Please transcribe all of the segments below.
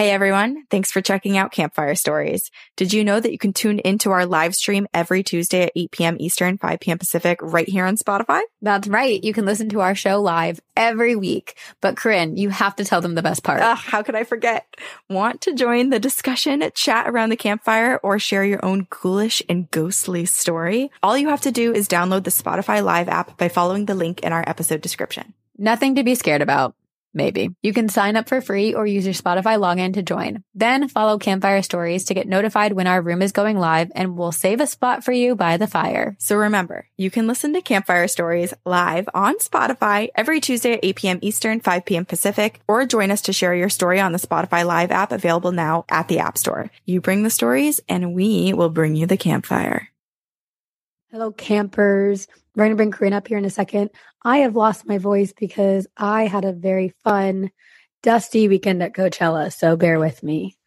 Hey everyone, thanks for checking out Campfire Stories. Did you know that you can tune into our live stream every Tuesday at 8 p.m. Eastern, 5 p.m. Pacific, right here on Spotify? That's right. You can listen to our show live every week. But Corinne, you have to tell them the best part. How could I forget? Want to join the discussion, chat around the campfire, or share your own ghoulish and ghostly story? All you have to do is download the Spotify Live app by following the link in our episode description. Nothing to be scared about. Maybe. You can sign up for free or use your Spotify login to join. Then follow Campfire Stories to get notified when our room is going live and we'll save a spot for you by the fire. So remember, you can listen to Campfire Stories live on Spotify every Tuesday at 8 p.m. Eastern, 5 p.m. Pacific, or join us to share your story on the Spotify Live app available now at the App Store. You bring the stories and we will bring you the campfire. Hello, campers. We're going to bring Corinne up here in a second. I have lost my voice because I had a very fun, dusty weekend at Coachella. So bear with me.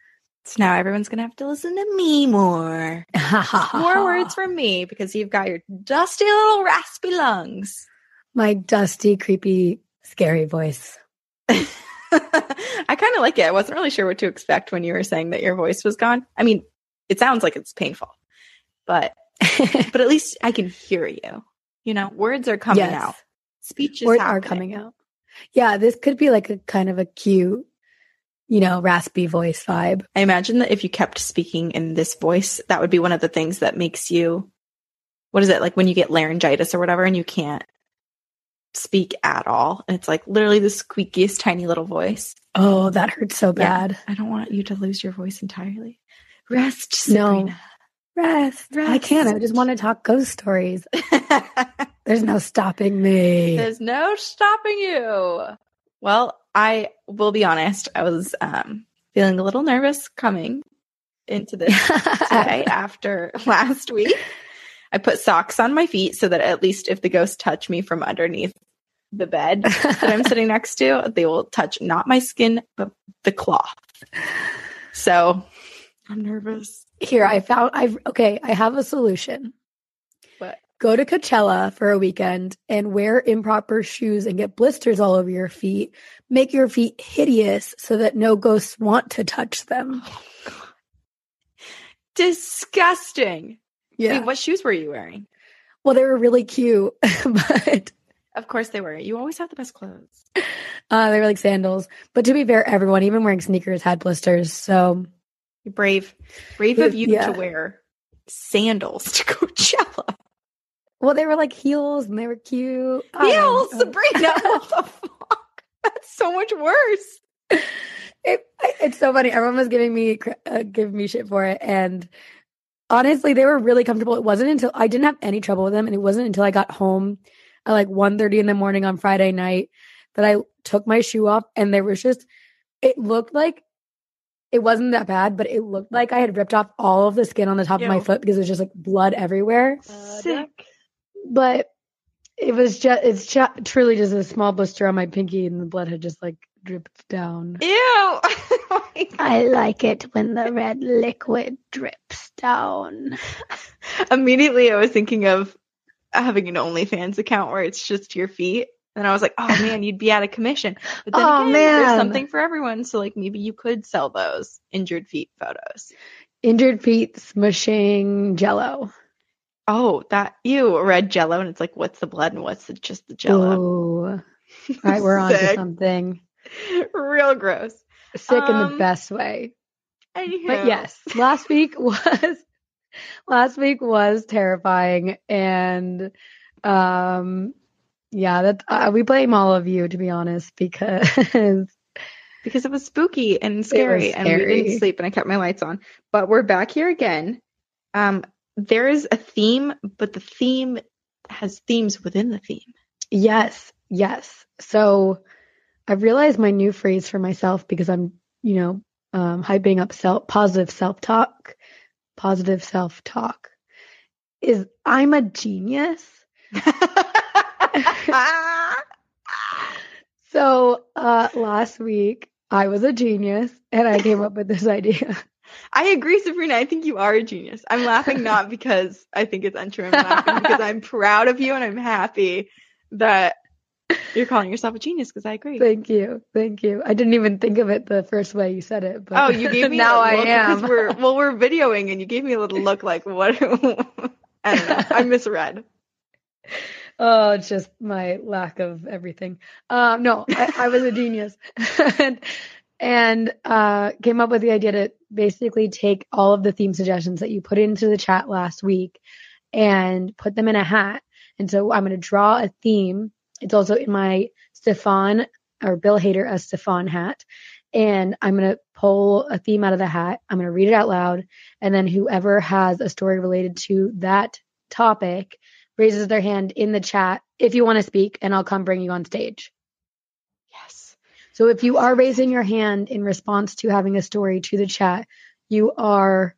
So now everyone's going to have to listen to me more. More words from me because you've got your dusty little raspy lungs. My dusty, creepy, scary voice. I kind of like it. I wasn't really sure what to expect when you were saying that your voice was gone. I mean, it sounds like it's painful, but but at least I can hear you. You know, words are coming Yes. out. Speeches Words are coming out. Yeah, this could be like a kind of a cute, you know, raspy voice vibe. I imagine that if you kept speaking in this voice, that would be one of the things that makes you what is it like when you get laryngitis or whatever and you can't speak at all. And it's like literally the squeakiest tiny little voice. Oh, that hurts so Yeah. bad. I don't want you to lose your voice entirely. Rest, No. Sabrina. Rest. I can't. I just want to talk ghost stories. There's no stopping me. There's no stopping you. Well, I will be honest. I was um, feeling a little nervous coming into this today after last week. I put socks on my feet so that at least if the ghosts touch me from underneath the bed that I'm sitting next to, they will touch not my skin, but the cloth. So I'm nervous. Here, I found I've okay, I have a solution. What? Go to Coachella for a weekend and wear improper shoes and get blisters all over your feet. Make your feet hideous so that no ghosts want to touch them. Disgusting. Yeah. Wait, what shoes were you wearing? well, they were really cute, but Of course they were. You always have the best clothes. uh, they were like sandals. But to be fair, everyone, even wearing sneakers, had blisters. So You're brave. Brave of you Yeah. to wear sandals to Coachella. well, they were like heels and they were cute. Heels. Sabrina. what the fuck? That's so much worse. it, it's so funny. Everyone was giving me uh, giving me shit for it, and honestly, they were really comfortable. It wasn't until I didn't have any trouble with them, and it wasn't until I got home at like 1.30 in the morning on Friday night that I took my shoe off, and there was just it looked like it wasn't that bad, but it looked like I had ripped off all of the skin on the top of my foot because it was just like blood everywhere. Sick. But it was just it's ju- truly just a small blister on my pinky, and the blood had just like dripped down. Ew. Oh. I like it when the red liquid drips down. Immediately, I was thinking of having an OnlyFans account where it's just your feet. And I was like, oh man, you'd be out of commission. But then Oh, again, there's something for everyone. So, like, maybe you could sell those injured feet photos. Injured feet smushing jello. Oh, that ew, red jello. And it's like, what's the blood and what's the, just the jello? Ooh. All right, we're on to something Real gross. sick in the Um, best way. Anywho. But yes, last week was last week was terrifying and um Yeah, that uh, we blame all of you to be honest because because it was spooky and scary, and we didn't sleep and I kept my lights on. But we're back here again. Um, there is a theme, but the theme has themes within the theme. yes, yes. So I realized my new phrase for myself because I'm, you know, um, hyping up self positive self talk, positive self talk is I'm a genius. So uh, last week I was a genius and I came up with this idea. I agree, Sabrina. I think you are a genius. I'm laughing not because I think it's untrue. I'm laughing because I'm proud of you and I'm happy that you're calling yourself a genius because I agree. Thank you, thank you. I didn't even think of it the first way you said it, but Oh, you gave me now a I am. because we're well, we're videoing, and you gave me a little look like what? I don't know. I misread. Oh, it's just my lack of everything. Um, no, I, I was a genius, and, and uh, came up with the idea to basically take all of the theme suggestions that you put into the chat last week and put them in a hat. And so I'm going to draw a theme. It's also in my Stefan or Bill Hader as Stefan hat, and I'm going to pull a theme out of the hat. I'm going to read it out loud, and then whoever has a story related to that topic raises their hand in the chat if you want to speak, and I'll come bring you on stage. Yes. So if you are raising your hand in response to having a story to the chat, you are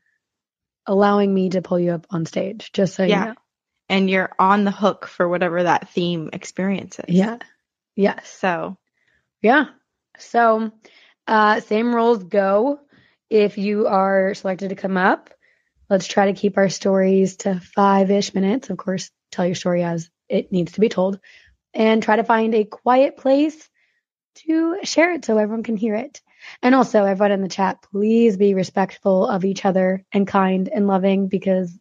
allowing me to pull you up on stage, just so Yeah. you know. And you're on the hook for whatever that theme experience is. Yeah. Yes. So Yeah. So, uh, same rules go. If you are selected to come up, let's try to keep our stories to five ish minutes. Of course, tell your story as it needs to be told and try to find a quiet place to share it so everyone can hear it. And also, everyone in the chat, please be respectful of each other and kind and loving because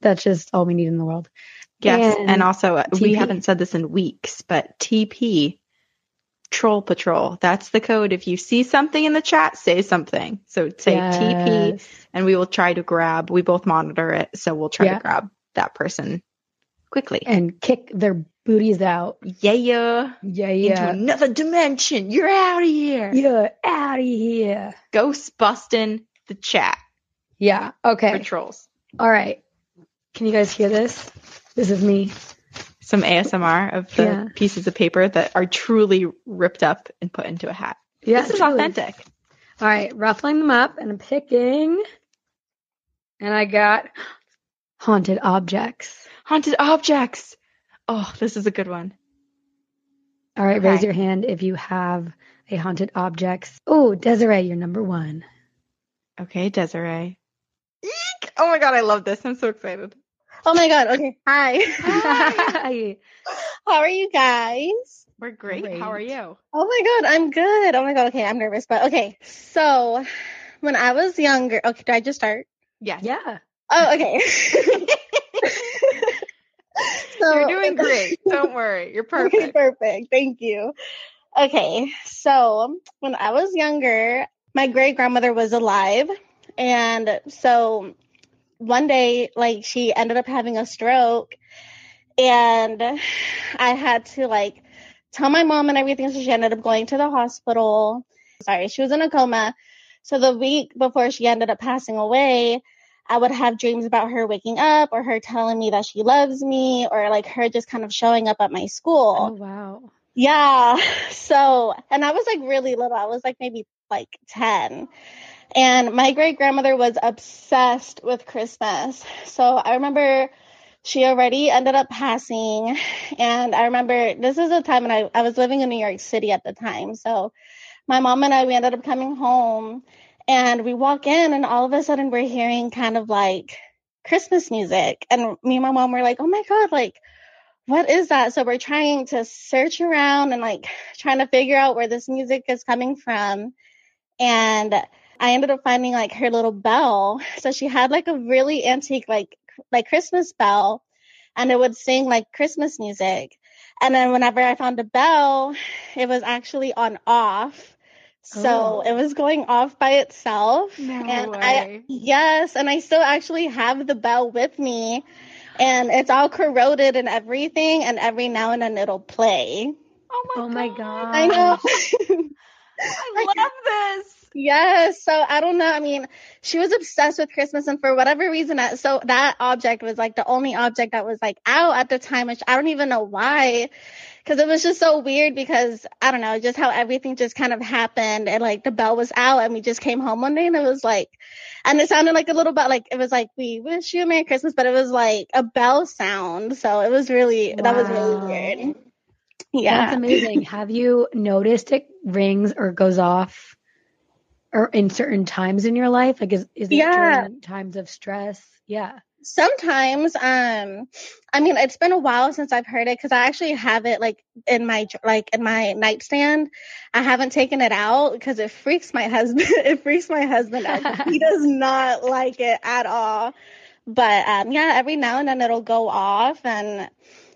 that's just all we need in the world. yes, And and, also uh, we haven't said this in weeks, but TP Troll Patrol. That's the code. If you see something in the chat, say something. So say TP, and we will try to grab. We both monitor it, so we'll try Yeah. to grab that person quickly. And kick their booties out. yeah, yeah. Yeah, yeah. Into yeah. another dimension. You're out of here. You're out of here. Ghost busting the chat Yeah. for Okay. trolls. All right. Can you guys hear this? This is me. Some ASMR of the Yeah. pieces of paper that are truly ripped up and put into a hat. Yeah. this is truly. authentic. All right. Ruffling them up and I'm picking. And I got haunted objects. Haunted objects. Oh, this is a good one. All right. Raise your hand if you have a haunted objects. Oh, Desiree, you're number one. Okay, Desiree. Eek! Oh my god, I love this. I'm so excited. Oh my god. Okay. Hi. Hi. How are you guys? We're great. Great. How are you? Oh my god, I'm good. Oh my god. Okay, I'm nervous, but okay. So, when I was younger, okay, do I just start? Yes. Yeah. Oh, okay. You're doing great. Don't worry. You're Okay, perfect. perfect. Thank you. Okay, so when I was younger, my great grandmother was alive. And so one day, like, she ended up having a stroke. And I had to, like, tell my mom and everything. So she ended up going to the hospital. Sorry, she was in a coma. So the week before she ended up passing away, I would have dreams about her waking up or her telling me that she loves me or like her just kind of showing up at my school. Oh, wow. Yeah. So, and I was like really little. I was like maybe like 10. And my great grandmother was obsessed with Christmas. So I remember she already ended up passing. And I remember this is a time when I, I was living in New York City at the time. So my mom and I, we ended up coming home and we walk in and all of a sudden we're hearing kind of like Christmas music. And me and my mom were like, oh my God, like, what is that? So we're trying to search around and like trying to figure out where this music is coming from. And I ended up finding like her little bell. So she had like a really antique, like, like Christmas bell and it would sing like Christmas music. And then whenever I found a bell, it was actually on off. So Oh. it was going off by itself. No and way. I, yes, and I still actually have the bell with me. and it's all corroded and everything. And every now and then it'll play. Oh my, Oh my God. I know. I love this. Yes. So I don't know. I mean, she was obsessed with Christmas and for whatever reason, that, so that object was like the only object that was like out at the time, which I don't even know why. Cause it was just so weird because I don't know, just how everything just kind of happened and like the bell was out and we just came home one day and it was like, and it sounded like a little bit like, it was like, we wish you a Merry Christmas, but it was like a bell sound. So it was really, that was really weird. Yeah. That's amazing. Have you noticed it rings or goes off or in certain times in your life? Like is, is it Yeah. during times of stress? Yeah. Sometimes um i mean it's been a while since i've heard it because i actually have it like in my like in my nightstand i haven't taken it out because it freaks my husband it freaks my husband out he does not like it at all but um yeah every now and then it'll go off and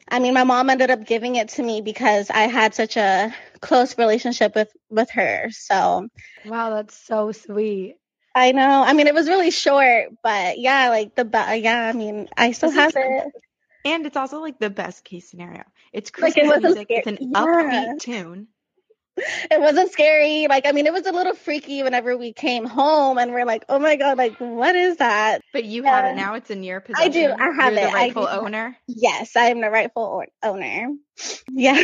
i mean my mom ended up giving it to me because i had such a close relationship with with her so Wow, that's so sweet. I know i mean it was really short but yeah like the ba- yeah i mean i still have it And it's also like the best case scenario. It's Like, it Christmas music with an yeah. upbeat tune. it wasn't scary. Like, I mean, it was a little freaky whenever we came home and we're like, oh my God, like, what is that? But you have it now. It's in your I possession. do. I have You're it. the I rightful owner. Yes, I am the rightful or- owner. Yeah.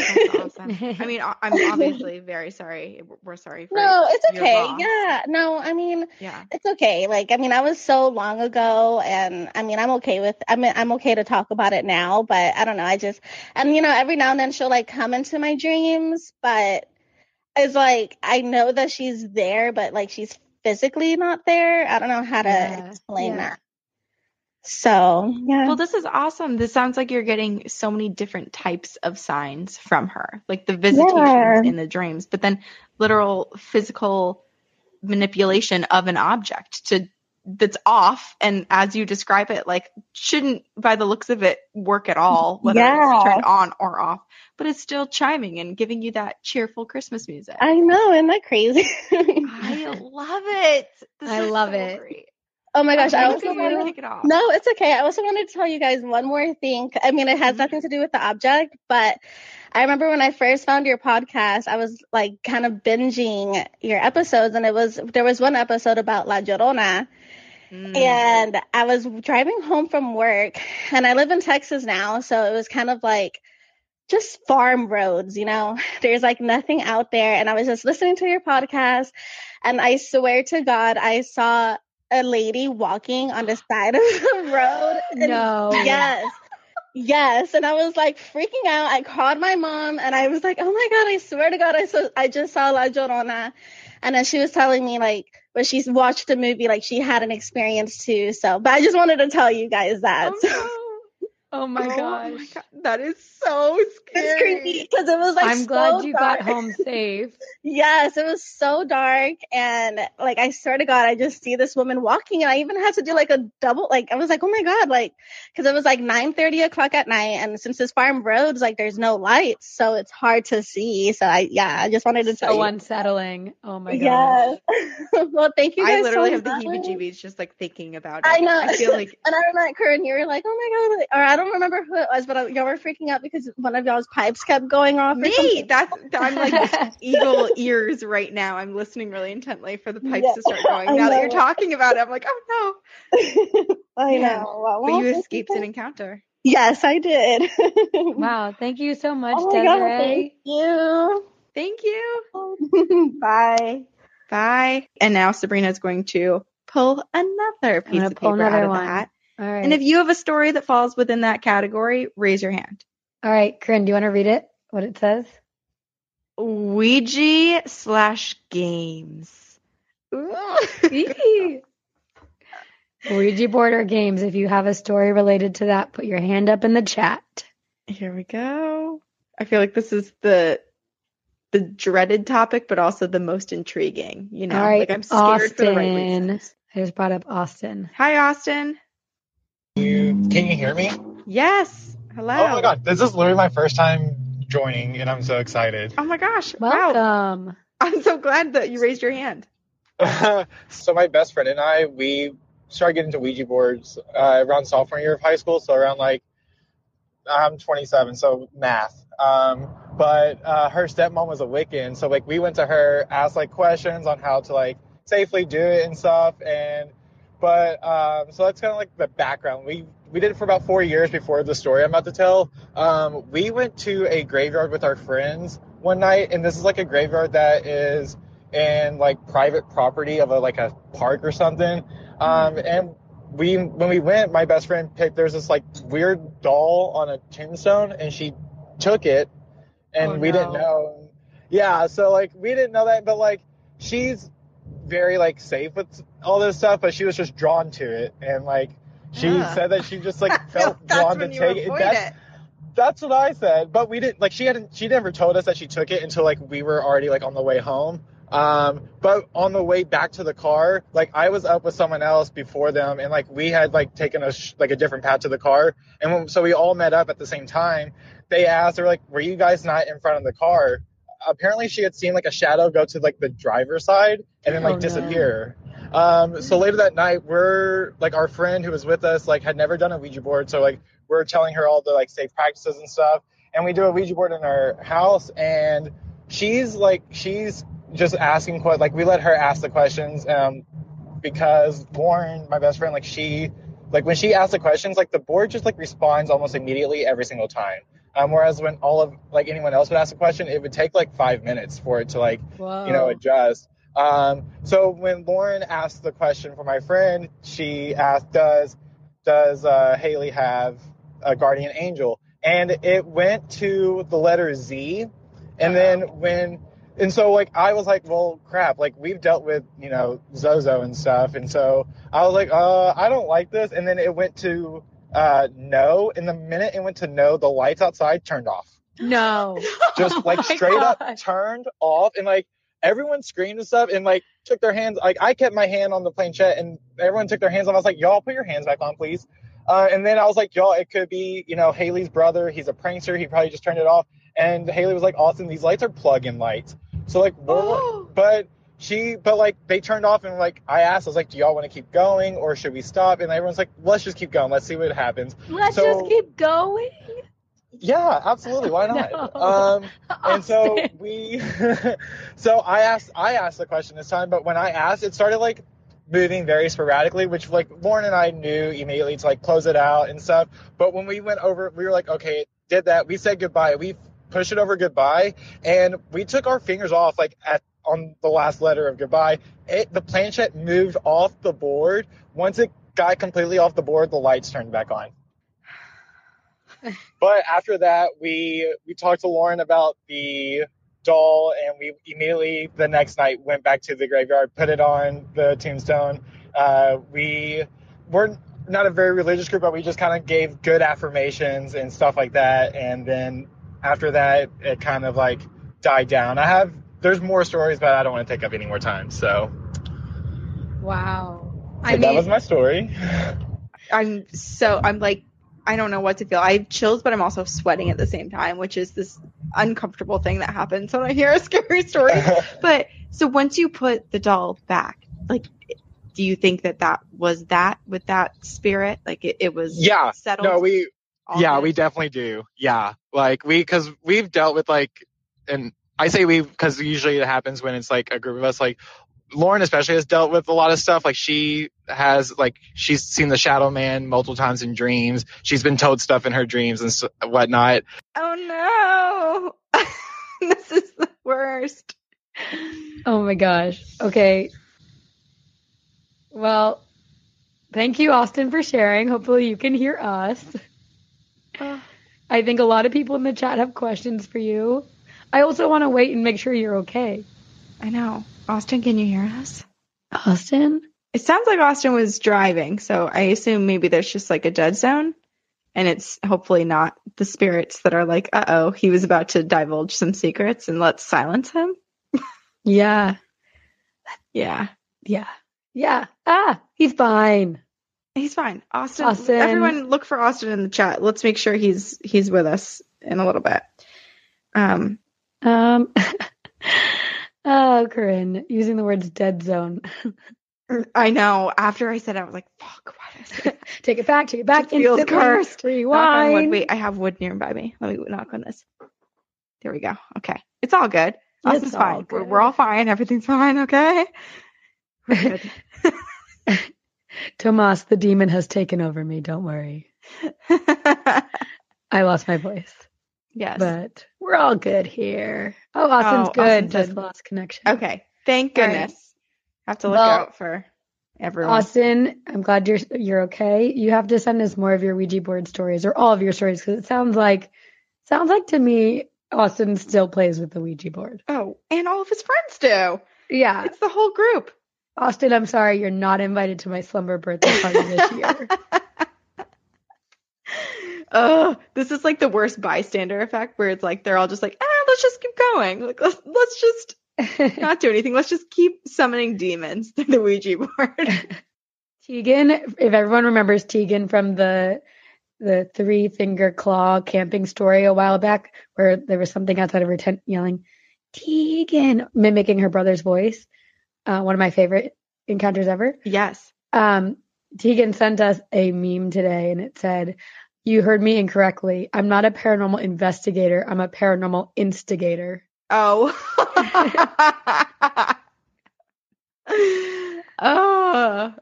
Awesome. I mean, I- I'm obviously very sorry. We're sorry for no, it's okay. Yeah. No, I mean, Yeah. it's okay. Like, I mean, I was so long ago and I mean, I'm okay with, I mean, I'm okay to talk about it now, but I don't know. I just, and you know, every now and then she'll like come into my dreams, but it's like, I know that she's there, but like she's physically not there. I don't know how to Yeah, explain yeah. that. So, yeah. Well, this is awesome. This sounds like you're getting so many different types of signs from her, like the visitations Yeah. in the dreams, but then literal physical manipulation of an object to that's off and as you describe it like shouldn't by the looks of it work at all whether Yeah. it's turned on or off but it's still chiming and giving you that cheerful christmas music I know, isn't that crazy? I love it This I is love so it. great. oh my gosh, I Thank also you. to Kick it off. No, it's okay. I also wanted to tell you guys one more thing. I mean, it has Mhm. nothing to do with the object, but I remember when I first found your podcast, I was like kind of binging your episodes, and it was there was one episode about La Llorona, Mm. and I was driving home from work, and I live in Texas now, so it was kind of like just farm roads, you know. There's like nothing out there, and I was just listening to your podcast, and I swear to God, I saw a lady walking on the side of the road. No. Yes. Yes. And I was like freaking out. I called my mom and I was like, oh my God, I swear to God, I saw, I just saw La Llorona. And then she was telling me like, when she's watched the movie, like she had an experience too. So, but I just wanted to tell you guys that. Oh, no. Oh my Oh gosh. my God. That is so scary. It's creepy because it was like I'm so glad you dark. got home safe. Yes, it was so dark, and like I swear to God, I just see this woman walking, and I even had to do like a double. Like I was like, oh my God, like because it was like nine thirty o'clock at night, and since this farm roads, like there's no lights, so it's hard to see. So I yeah, I just wanted to tell So you. unsettling. Oh my god. Yes. well, thank you guys. I literally so have the heebie-jeebies just like thinking about it. I know. I feel like And I remember Corinne, you were like, "Oh my god!" like- Or I don't remember who it was, but I- y'all were freaking out because one of y'all's pipes kept going off. me. something. That's I'm like eagle ears right now. I'm listening really intently for the pipes Yeah, to start going. Now that you're talking about it, I'm like, oh no. I Yeah. know. Well. But you thank escaped an encounter. Yes, I did. Wow. Thank you so much, Oh my God, Desiree. thank you. Thank you. Bye. Bye. And now Sabrina's going to pull another piece of pull paper out another of the hat. All right. And if you have a story that falls within that category, raise your hand. All right, Corinne, do you want to read it? What it says? Ouija slash games. Ooh. Ouija board or games. If you have a story related to that, put your hand up in the chat. Here we go. I feel like this is the the dreaded topic, but also the most intriguing. You know, All right, like I'm scared for the right Austin. reasons. I just brought up Austin. Hi, Austin. You can you hear me? Yes. Hello. Oh my god, this is literally my first time joining, and I'm so excited. Oh my gosh. Wow. Welcome. I'm so glad that you raised your hand. so my best friend and I, we started getting into Ouija boards uh, around sophomore year of high school, so around like I'm 27, so math. Um, but uh, her stepmom was a Wiccan, so like we went to her, asked like questions on how to like safely do it and stuff, and but um, so that's kind of like the background. We we did it for about four years before the story I'm about to tell. Um, we went to a graveyard with our friends one night, and this is like a graveyard that is in like private property of a like a park or something. Um, and we when we went, my best friend picked there's this like weird doll on a tombstone, and she took it, and Oh, we didn't know. Yeah, so like we didn't know that, but like she's very like safe with all this stuff, but she was just drawn to it, and like she Yeah. said that she just like felt drawn to take it. That's, it. that's what I said, but we didn't like she hadn't she never told us that she took it until like we were already like on the way home. Um, but on the way back to the car, like I was up with someone else before them, and like we had like taken a sh- like a different path to the car, and when, so we all met up at the same time. They asked, they were like, "Were you guys not in front of the car?" Apparently, she had seen like a shadow go to like the driver's side and then like Oh, no. Um, so later that night, we're like our friend who was with us like had never done a Ouija board, so like we're telling her all the like safe practices and stuff, and we do a Ouija board in our house, and she's like she's just asking what like we let her ask the questions, um, because Lauren, my best friend, like she like when she asks the questions, like the board just like responds almost immediately every single time. Um, whereas when all of like anyone else would ask a question, it would take like five minutes for it to like Whoa. you know, adjust. Um, so when Lauren asked the question for my friend, she asked, "Does does uh, Haley have a guardian angel?" And it went to the letter Z, and then when and so like I was like, "Well, crap! Like we've dealt with you know Zozo and stuff," and so I was like, "Uh, I don't like this." And then it went to uh, no, and the minute it went to no, the lights outside turned off no. just Oh like my straight up turned off and like everyone screamed and stuff and like took their hands like I kept my hand on the planchette and everyone took their hands off. I was like, Y'all put your hands back on, please. Uh, and then I was like, Y'all, it could be, you know, Haley's brother, he's a prankster, he probably just turned it off. And Haley was like, Austin, these lights are plug-in lights. So like but she but like they turned off and like I asked, I was like, Do y'all want to keep going or should we stop? And everyone's like, Let's just keep going, let's see what happens. Let's So- just keep going. Yeah, absolutely. Why not? No. Um and so we so i asked i asked the question this time but when i asked it started like moving very sporadically which like lauren and i knew immediately to like close it out and stuff. But when we went over we were like okay did that. We said goodbye. We pushed it over goodbye and we took our fingers off like at on the last letter of goodbye. It the planchette moved off the board. Once it got completely off the board the lights turned back on but after that, we we talked to Lauren about the doll, and we immediately the next night went back to the graveyard, put it on the tombstone. Uh, we we're not a very religious group, but we just kind of gave good affirmations and stuff like that. And then after that, it kind of like died down. I have there's more stories, but I don't want to take up any more time. So Wow. I that mean, was my story. I'm so I'm like I don't know what to feel. I have chills, but I'm also sweating at the same time, which is this uncomfortable thing that happens when I hear a scary story. but so once you put the doll back, like, do you think that that was that with that spirit? Like it, it was Yeah. settled. no, we yeah good? we definitely do yeah like we because we've dealt with like and i say we because usually it happens when it's like a group of us like lauren especially has dealt with a lot of stuff like she has like she's seen the shadow man multiple times in dreams she's been told stuff in her dreams and s- whatnot Oh no, this is the worst. Oh my gosh. Okay. Well, thank you, Austin, for sharing. Hopefully, you can hear us. Ugh. I think a lot of people in the chat have questions for you. I also want to wait and make sure you're okay. I know, Austin. Can you hear us? Austin? It sounds like Austin was driving, so I assume maybe there's just like a dead zone, and it's hopefully not the spirits that are like, "Uh oh, he was about to divulge some secrets, and let's silence him." Yeah. Yeah, Yeah. Yeah. Ah, he's fine. he's fine. Austin, Austin. everyone, look for Austin in the chat. Let's make sure he's he's with us in a little bit. Um, Um, oh, Corinne, using the words dead zone. I know. After I said it, I was like, fuck, what is it? take it back, take it back. It feels cursed. Rewind. Wait, I have wood nearby me. Let me knock on this. There we go. Okay. It's all good. Us It's is fine. We're, we're all fine. Everything's fine. Okay. Tomas, the demon has taken over me. Don't worry. I lost my voice, yes. but we're all good here. Oh, Austin's Oh, good. Austin's Just good. lost connection. okay. Thank All right. goodness. Have to look Well, out for everyone. Austin, I'm glad you're you're okay. You have to send us more of your Ouija board stories or all of your stories because it sounds like sounds like to me Austin still plays with the Ouija board. oh, and all of his friends do. Yeah, It's the whole group. Austin, I'm sorry you're not invited to my slumber birthday party this year. Oh, this is like the worst bystander effect where it's like they're all just like, ah, let's just keep going. Like let's, let's just not do anything. Let's just keep summoning demons through the Ouija board. Tegan, if everyone remembers Tegan from the the three finger claw camping story a while back, where there was something outside of her tent yelling, Tegan, mimicking her brother's voice. Uh, one of my favorite encounters ever. yes. Um, Tegan sent us a meme today and it said, You heard me incorrectly. I'm not a paranormal investigator, I'm a paranormal instigator. Oh. oh.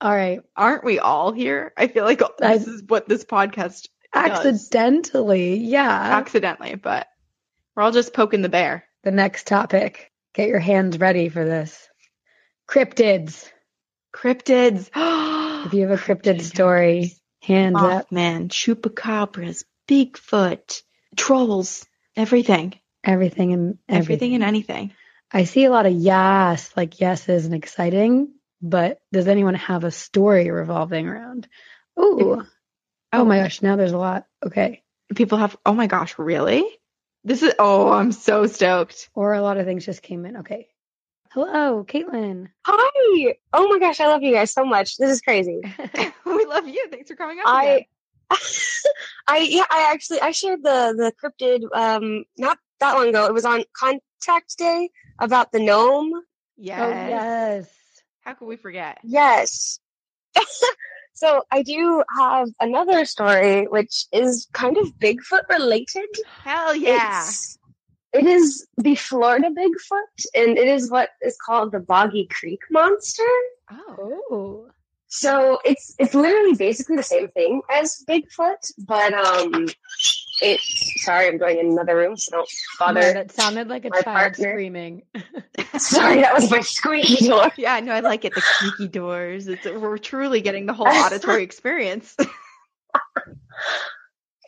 All right. Aren't we all here? I feel like this is what this podcast does. Accidentally, yeah. accidentally, but we're all just poking the bear. the next topic. Get your hands ready for this. Cryptids. Cryptids. If you have a cryptid story, hands oh, up. Man, chupacabras, Bigfoot, trolls, everything. Everything and Everything everything. and anything. I see a lot of yes, like yeses and exciting, but does anyone have a story revolving around? Ooh. Oh my oh. gosh, now there's a lot. Okay. People have, oh my gosh, really? This is, oh, I'm so stoked. Or a lot of things just came in. Okay. Hello, Caitlin. Hi. Oh my gosh, I love you guys so much. This is crazy. we love you. Thanks for coming up. I I yeah, I actually I shared the the cryptid um not that long ago. It was on contact day about the gnome. Yes. Oh, yes. How could we forget? Yes. so I do have another story which is kind of Bigfoot related. Hell yeah. It's, it is the Florida Bigfoot, and it is what is called the Boggy Creek Monster. oh. So it's it's literally basically the same thing as Bigfoot, but um, it's sorry, I'm going in another room, so don't No, bother. that sounded like a child partner. screaming. sorry, that was my squeaky door. Yeah, no, I like it. The squeaky doors. It's we're truly getting the whole auditory experience.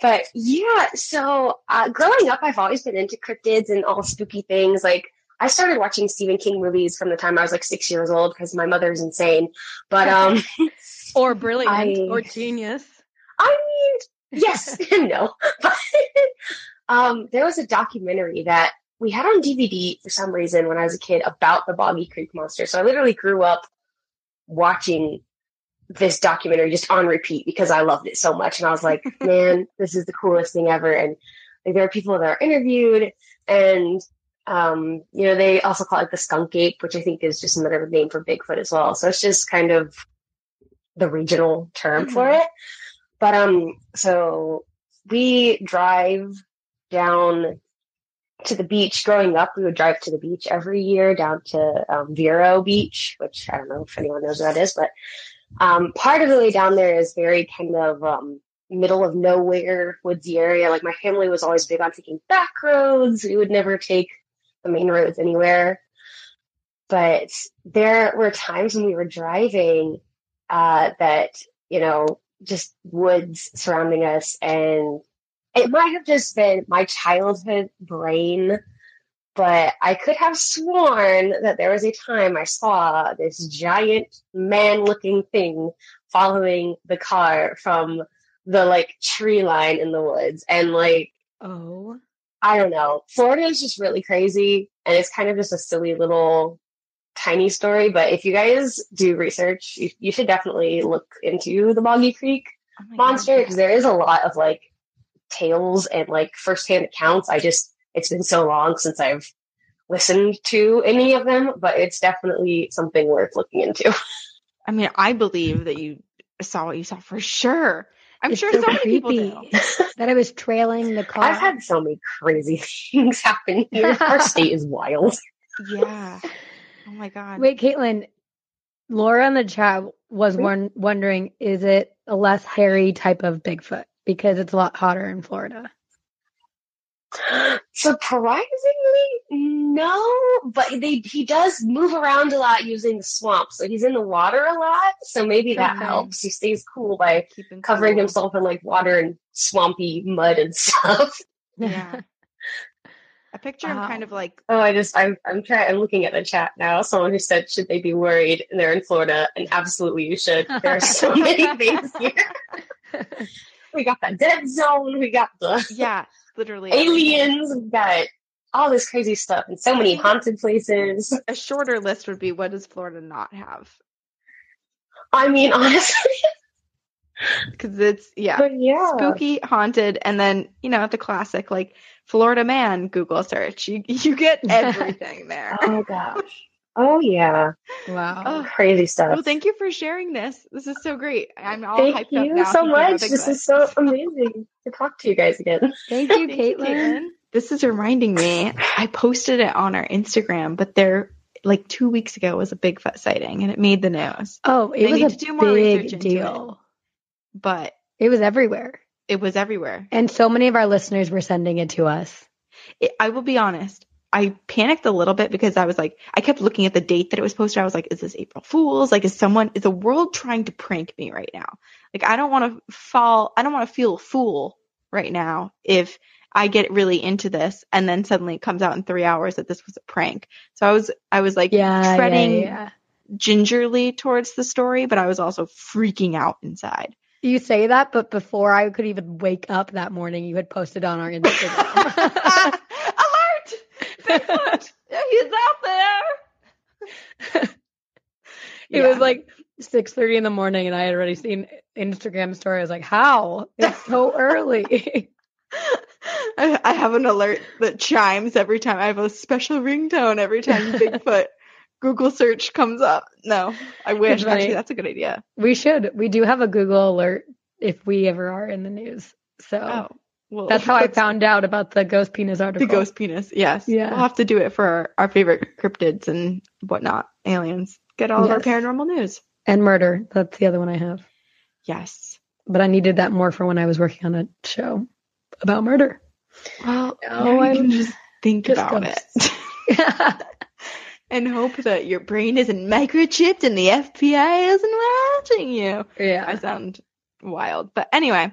But yeah, so uh, growing up, I've always been into cryptids and all spooky things. Like I started watching Stephen King movies from the time I was like six years old because my mother's insane. But um, or brilliant I- or genius. I mean, yes and no. But um, there was a documentary that we had on DVD for some reason when I was a kid about the Boggy Creek Monster. So I literally grew up watching this documentary just on repeat because I loved it so much. And I was like, man, this is the coolest thing ever. And like, there are people that are interviewed and um, you know, they also call it the skunk ape, which I think is just another name for Bigfoot as well. So it's just kind of the regional term for it. But um, so we drive down to the beach. Growing up, we would drive to the beach every year down to um, Vero Beach, which I don't know if anyone knows where that is, but um, part of the way down there is very kind of um, middle of nowhere, woodsy area. Like my family was always big on taking back roads. We would never take the main roads anywhere. But there were times when we were driving uh, that, you know, just woods surrounding us. And it might have just been my childhood brain, but I could have sworn that there was a time I saw this giant man looking thing following the car from the like tree line in the woods. And like, Oh. I don't know. Florida is just really crazy, and it's kind of just a silly little tiny story. But if you guys do research, you, you should definitely look into the Boggy Creek Oh monster because there is a lot of like tales and like firsthand accounts. I just it's been so long since I've listened to any of them, but it's definitely something worth looking into. I mean, I believe that you saw what you saw for sure. I'm It's sure so so many people do. that I was trailing the car. I've had so many crazy things happen here. Our state is wild. Yeah. Oh my god. Wait, Caitlin, Laura in the chat was Hmm? one, wondering is it a less hairy type of Bigfoot because it's a lot hotter in Florida? Surprisingly, no. But they he does move around a lot using the swamp, so he's in the water a lot. So maybe that Okay. helps. He stays cool by Keeping covering cool. himself in like water and swampy mud and stuff. Yeah. I picture him kind of um, like Oh, I just I'm I'm trying I'm looking at the chat now. Someone who said should they be worried? And they're in Florida, and absolutely you should. There are so many things here. We got the dead zone. We got the yeah, literally aliens. Got all this crazy stuff, and so many haunted places. A shorter list would be what does Florida not have? I mean, honestly, Because it's yeah, but yeah. spooky, haunted, and then you know the classic like Florida man Google search. You you get everything there. Oh my gosh. Oh yeah. wow. Oh, Crazy stuff. well, thank you for sharing this. This is so great. I'm all Thank hyped up Thank you now. so much. This is so amazing to talk to you guys again. Thank you, Thank you, Caitlin. This is reminding me. I posted it on our Instagram, but there, like two weeks ago, was a Bigfoot sighting, and it made the news. Oh, it They need was to a do more big into deal. But It was everywhere. it was everywhere. And so many of our listeners were sending it to us. It, I will be honest. I panicked a little bit because I was like, I kept looking at the date that it was posted. I was like, is this April Fool's? Like, is someone, is the world trying to prank me right now? Like, I don't want to fall, I don't want to feel a fool right now if I get really into this and then suddenly it comes out in three hours that this was a prank. So I was, I was like Yeah, treading yeah, yeah. gingerly towards the story, but I was also freaking out inside. You say that, but before I could even wake up that morning, you had posted on our Instagram. Bigfoot! He's out there! It was like six thirty in the morning, and I had already seen Instagram story. I was like, "How? It's so early." I, I have an alert that chimes every time. I have a special ringtone every time Bigfoot Google search comes up. No, I wish. Actually, that's a good idea. we should. We do have a Google alert if we ever are in the news. So Oh, well, that's how I found out about the ghost penis article. the ghost penis. Yes, Yeah. we'll have to do it for our, our favorite cryptids and whatnot, aliens. Get all of our paranormal news. and murder. That's the other one I have. Yes. But I needed that more for when I was working on a show about murder. Well, No, I'm can just think just about ghosts. it. and hope that your brain isn't microchipped and the FBI isn't watching you. Yeah. I sound wild, but anyway,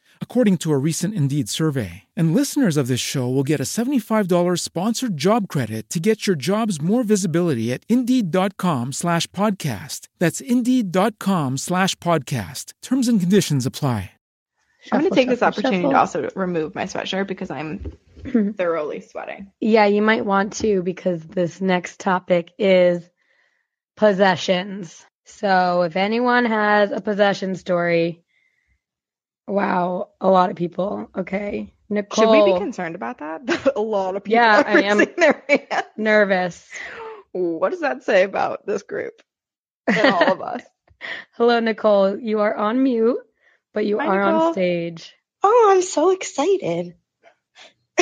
according to a recent Indeed survey. And listeners of this show will get a $75 sponsored job credit to get your jobs more visibility at Indeed.com slash podcast. That's Indeed.com slash podcast. Terms and conditions apply. I'm going to Shuffle, take this shuffle, opportunity to also remove my sweatshirt because I'm thoroughly sweating. Yeah, you might want to because this next topic is possessions. So if anyone has a possession story, wow, a lot of people. Okay. Nicole, Should we be concerned about that? a lot of people Yeah, are I am. raising their hands. nervous. What does that say about this group and all of us? Hello, Nicole. You are on mute, but you Hi, are on stage. Oh, I'm so excited.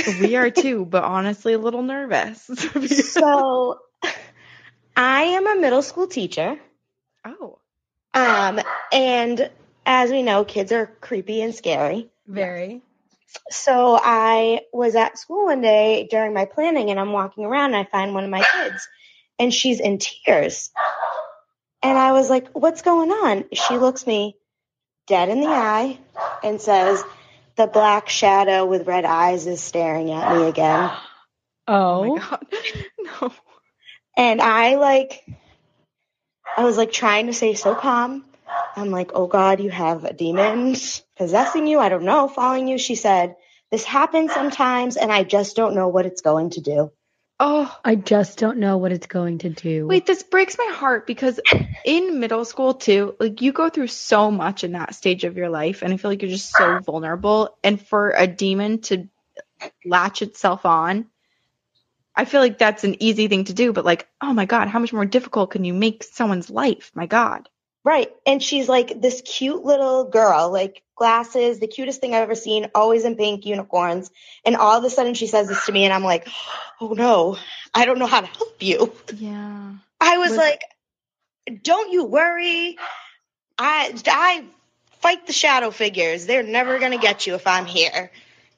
we are too, but honestly, a little nervous. So, I am a middle school teacher. oh, Um, and as we know, kids are creepy and scary. Very. So I was at school one day during my planning and I'm walking around and I find one of my kids and she's in tears. And I was like, what's going on? She looks me dead in the eye and says, the black shadow with red eyes is staring at me again. oh Oh, my god, no. And I like, I was like trying to stay so calm. I'm like, oh God, you have demons possessing you. I don't know, following you. She said, this happens sometimes and I just don't know what it's going to do. Oh, I just don't know what it's going to do. wait, this breaks my heart because in middle school too, like you go through so much in that stage of your life, and I feel like you're just so vulnerable. And for a demon to latch itself on, I feel like that's an easy thing to do. But like, oh my god, how much more difficult can you make someone's life? My god. Right. And she's like this cute little girl, like glasses, the cutest thing I've ever seen, always in pink unicorns. And all of a sudden she says this to me and I'm like, oh no, I don't know how to help you. Yeah. I was Was- like, don't you worry. I, I fight the shadow figures. They're never going to get you if I'm here.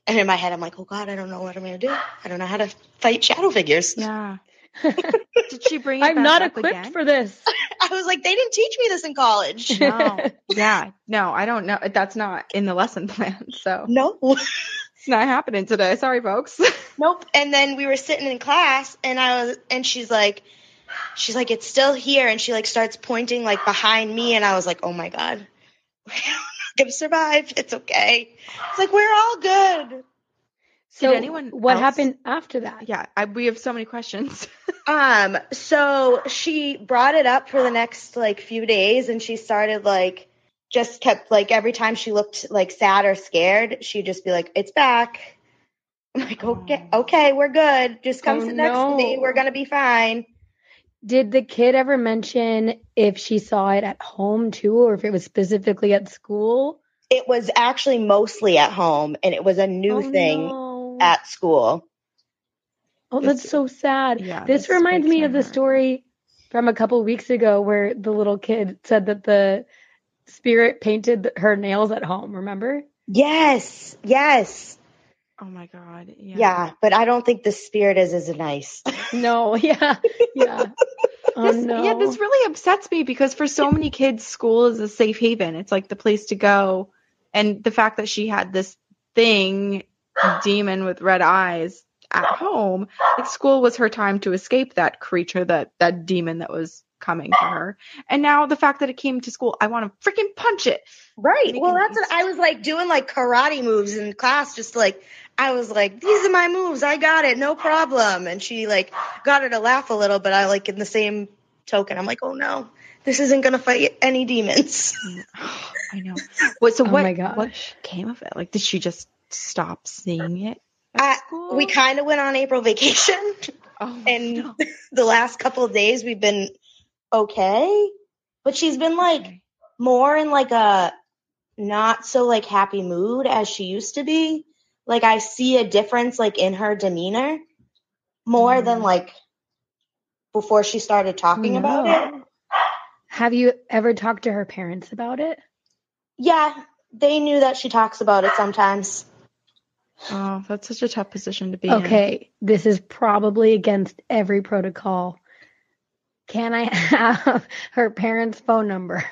And in my head, I'm like, oh God, I don't know what I'm going to do. I don't know how to fight shadow figures. Yeah. Did she bring it I'm back not up equipped again? for this. I was like, they didn't teach me this in college. No. yeah. No, I don't know. That's not in the lesson plan. So no. it's not happening today. Sorry, folks. Nope. And then we were sitting in class and I was and she's like she's like, It's still here and she like starts pointing like behind me and I was like, Oh my God. We're not gonna survive. It's okay. It's like we're all good. So anyone what else- happened after that? yeah. I, we have so many questions. Um, so she brought it up for the next like few days and she started like just kept like every time she looked like sad or scared, she'd just be like, It's back. I'm like, okay, okay, we're good. Just come Oh, sit next to me. We're gonna be fine. Did the kid ever mention if she saw it at home too, or if it was specifically at school? It was actually mostly at home and it was a new Oh, thing no. at school. Oh, that's so sad. yeah, this this reminds me of the heart. story from a couple weeks ago where the little kid said that the spirit painted her nails at home. Remember? Yes, yes. oh my god. Yeah. Yeah, but I don't think the spirit is as nice. No. Yeah. Yeah. oh This- no. Yeah, this really upsets me because for so many kids, school is a safe haven. It's like the place to go. And the fact that she had this thing, demon with red eyes at home, like school was her time to escape that creature, that that demon that was coming to her. And now the fact that it came to school, I want to freaking punch it. Right. Making Well, that's what I was like doing like karate moves in class, just like I was like, these are my moves. I got it. No problem. And she like got her to laugh a little, but I like in the same token, I'm like, oh no, this isn't going to fight any demons. I know. What so Oh what my gosh. what came of it? Like did she just stop seeing it? I, school? we kind of went on April vacation oh, and no. the last couple of days we've been okay, but she's been like Okay. more in like a not so like happy mood as she used to be. Like I see a difference like in her demeanor more than Mm. like before she started talking about it. Have you ever talked to her parents about it? Yeah, they knew that she talks about it sometimes. Oh, that's such a tough position to be in. Okay, this is probably against every protocol. Can I have her parents' phone number?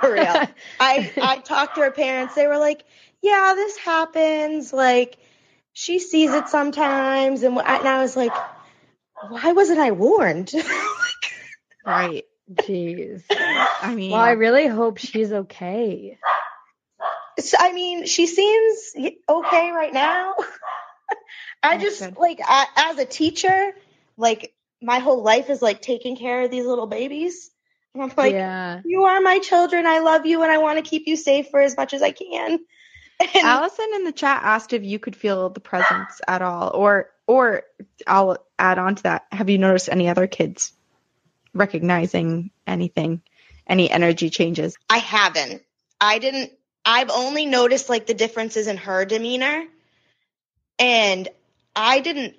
For real. I I talked to her parents. They were like, "Yeah, this happens. Like, she sees it sometimes." And, wh- and I was like, "Why wasn't I warned?" Right. Jeez. I mean, Well, I really hope she's okay. So, I mean, she seems okay right now. I That's just good. like I, as a teacher, like my whole life is like taking care of these little babies. And I'm like, yeah. you are my children. I love you and I want to keep you safe for as much as I can. Allison in the chat asked if you could feel the presence at all, or or I'll add on to that. Have you noticed any other kids recognizing anything, any energy changes? I haven't. I didn't. I've only noticed like the differences in her demeanor, and I didn't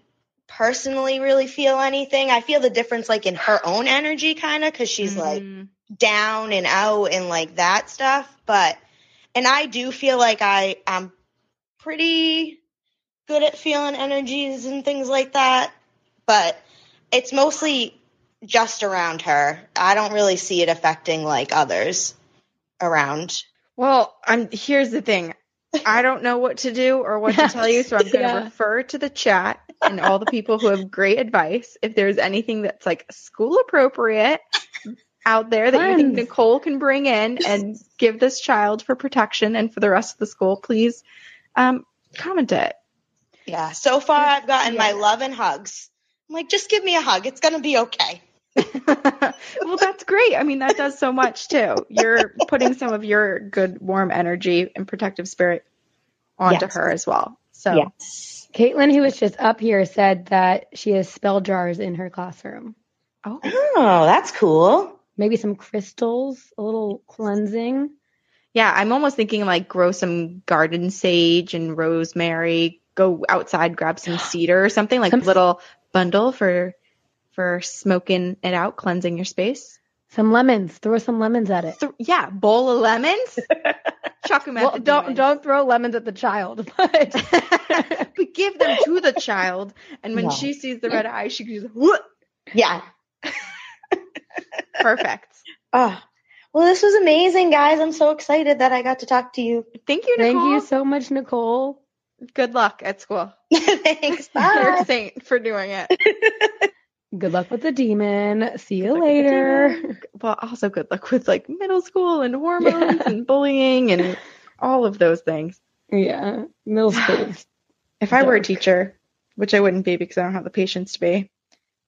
personally really feel anything. I feel the difference like in her own energy, kind of, because she's like Mm-hmm. down and out and like that stuff. But and I do feel like I I'm pretty good at feeling energies and things like that. But it's mostly just around her. I don't really see it affecting like others around. Well, I'm here's the thing. I don't know what to do or what to tell you, so I'm going to Yeah. refer to the chat and all the people who have great advice. If there's anything that's like school appropriate out there that you think Nicole can bring in and give this child for protection and for the rest of the school, please um, comment it. Yeah. So far I've gotten my love and hugs. I'm like, just give me a hug. It's gonna be okay. well, that's great. I mean, that does so much too. You're putting some of your good, warm energy and protective spirit onto Yes. her as well. So, Yes. Caitlin, who was just up here, said that she has spell jars in her classroom. oh, Oh, that's cool. Maybe some crystals, a little cleansing. yeah, I'm almost thinking like grow some garden sage and rosemary. Go outside, grab some cedar or something like Some- a little bundle for for smoking it out, cleansing your space. Some lemons. Throw some lemons at it. So, yeah, bowl of lemons. Chuck them at Well, the don't demons. don't throw lemons at the child, but but give them to the child, and when No. she sees the red eye, she goes, "What? Yeah. Perfect." Oh. Well, this was amazing, guys. I'm so excited that I got to talk to you. Thank you, thank you so much, Nicole. Good luck at school. Thanks. Bye. for doing it. Good luck with the demon. See you later. Well, also good luck with like middle school and hormones and bullying and all of those things. Yeah, middle school. If I were a teacher, which I wouldn't be because I don't have the patience to be,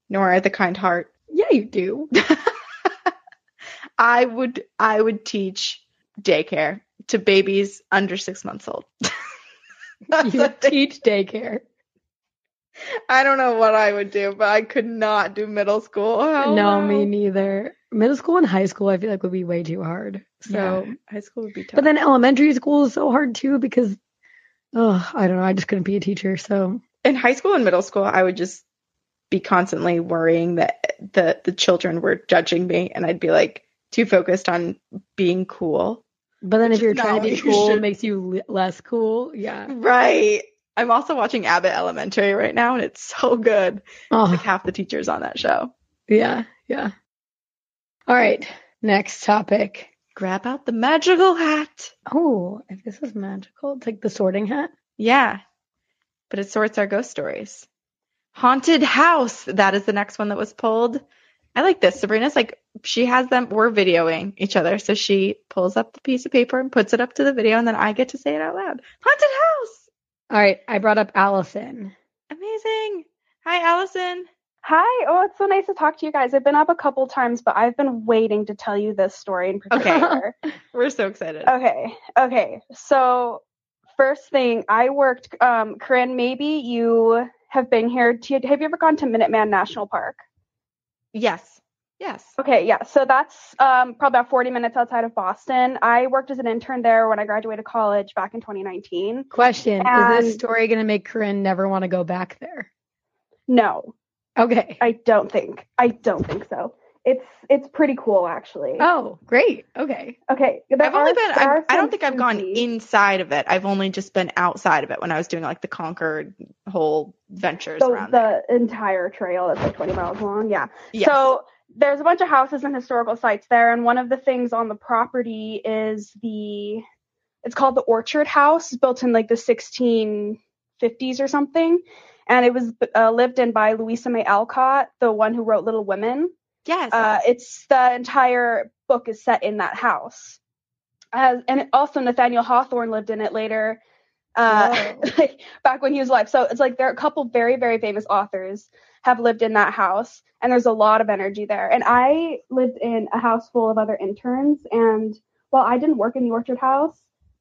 nor the kind heart, Yeah, you do. I would I would teach daycare to babies under six months old. You teach daycare. I don't know what I would do, but I could not do middle school. Hell no, me neither. Middle school and high school, I feel like would be way too hard. So, So high school would be tough. but then elementary school is so hard too because, oh, I don't know. I just couldn't be a teacher. So, in high school and middle school, I would just be constantly worrying that the the children were judging me, and I'd be like too focused on being cool. but then if you're trying to be cool, it makes you le- less cool. Yeah. Right. I'm also watching Abbott Elementary right now, and it's so good. Oh. Like Oh, half the teachers on that show. yeah. Yeah. All right. Next topic. Grab out the magical hat. Oh, if this is magical, it's like the sorting hat. Yeah, but it sorts our ghost stories. Haunted house. That is the next one that was pulled. I like this. Sabrina's like she has them. We're videoing each other, so she pulls up the piece of paper and puts it up to the video, and then I get to say it out loud. Haunted house. All right. I brought up Allison. Amazing. Hi, Allison. Hi. Oh, it's so nice to talk to you guys. I've been up a couple times, but I've been waiting to tell you this story in particular. We're so excited. okay. Okay. So, first thing, I worked, um, Corinne, maybe you have been here. To, have you ever gone to Minuteman National Park? Yes. Yes. Okay, yeah. So that's um, probably about 40 minutes outside of Boston. I worked as an intern there when I graduated college back in 2019. Question Is this story going to make Corinne never want to go back there? No, Okay. I don't think. I don't think so. It's it's pretty cool actually. Oh, great. Okay. Okay, there I've only are- been. I've, I don't think I've gone spooky- inside of it. I've only just been outside of it when I was doing like the Concord whole ventures the, around there. the entire trail that's like 20 miles long. Yeah. Yes. So there's a bunch of houses and historical sites there, and one of the things on the property is the it's called the Orchard House, built in like the 1650s or something, and it was uh, lived in by Louisa May Alcott, the one who wrote Little Women. yes. Uh, it's the entire book is set in that house. As, and also Nathaniel Hawthorne lived in it later, uh, like back when he was alive. So it's like there are a couple very very famous authors have lived in that house, and there's a lot of energy there. And I lived in a house full of other interns, and while I didn't work in the Orchard House,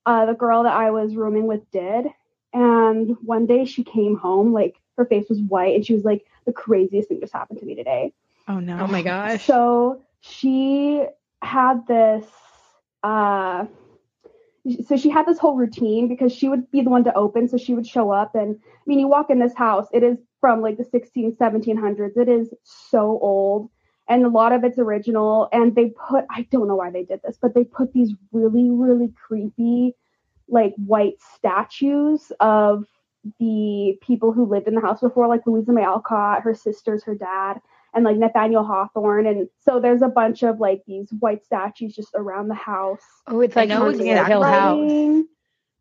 uh, the girl that I was rooming with did. And one day she came home, like her face was white, and she was like, the craziest thing just happened to me today. Oh no. Oh my gosh. So she had this uh so she had this whole routine because she would be the one to open so she would show up and i mean you walk in this house it is from like the 16 1700s it is so old and a lot of it's original and they put i don't know why they did this but they put these really really creepy like white statues of the people who lived in the house before like louisa may alcott her sisters her dad and like Nathaniel Hawthorne. And so there's a bunch of like these white statues just around the house. Oh, it's like haunting at. Hill House.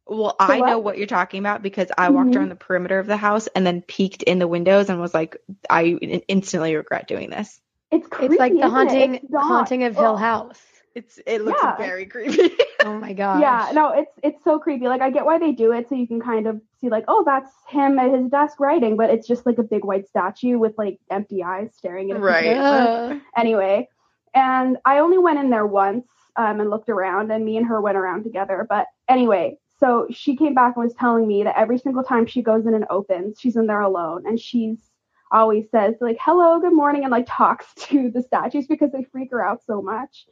Writing. Well, I what? know what you're talking about because I walked Mhm. around the perimeter of the house and then peeked in the windows and was like, I instantly regret doing this. It's creepy. It's like the isn't it? haunting haunting of Hill House. It's it looks Yeah. very creepy. Oh my god. Yeah, no, it's it's so creepy. Like I get why they do it, so you can kind of see like, oh, that's him at his desk writing, but it's just like a big white statue with like empty eyes staring at a piece of Right. paper. Ugh. anyway and i only went in there once um, and looked around and me and her went around together but anyway so she came back and was telling me that every single time she goes in and opens she's in there alone. And she's always says like hello good morning and like talks to the statues because they freak her out so much.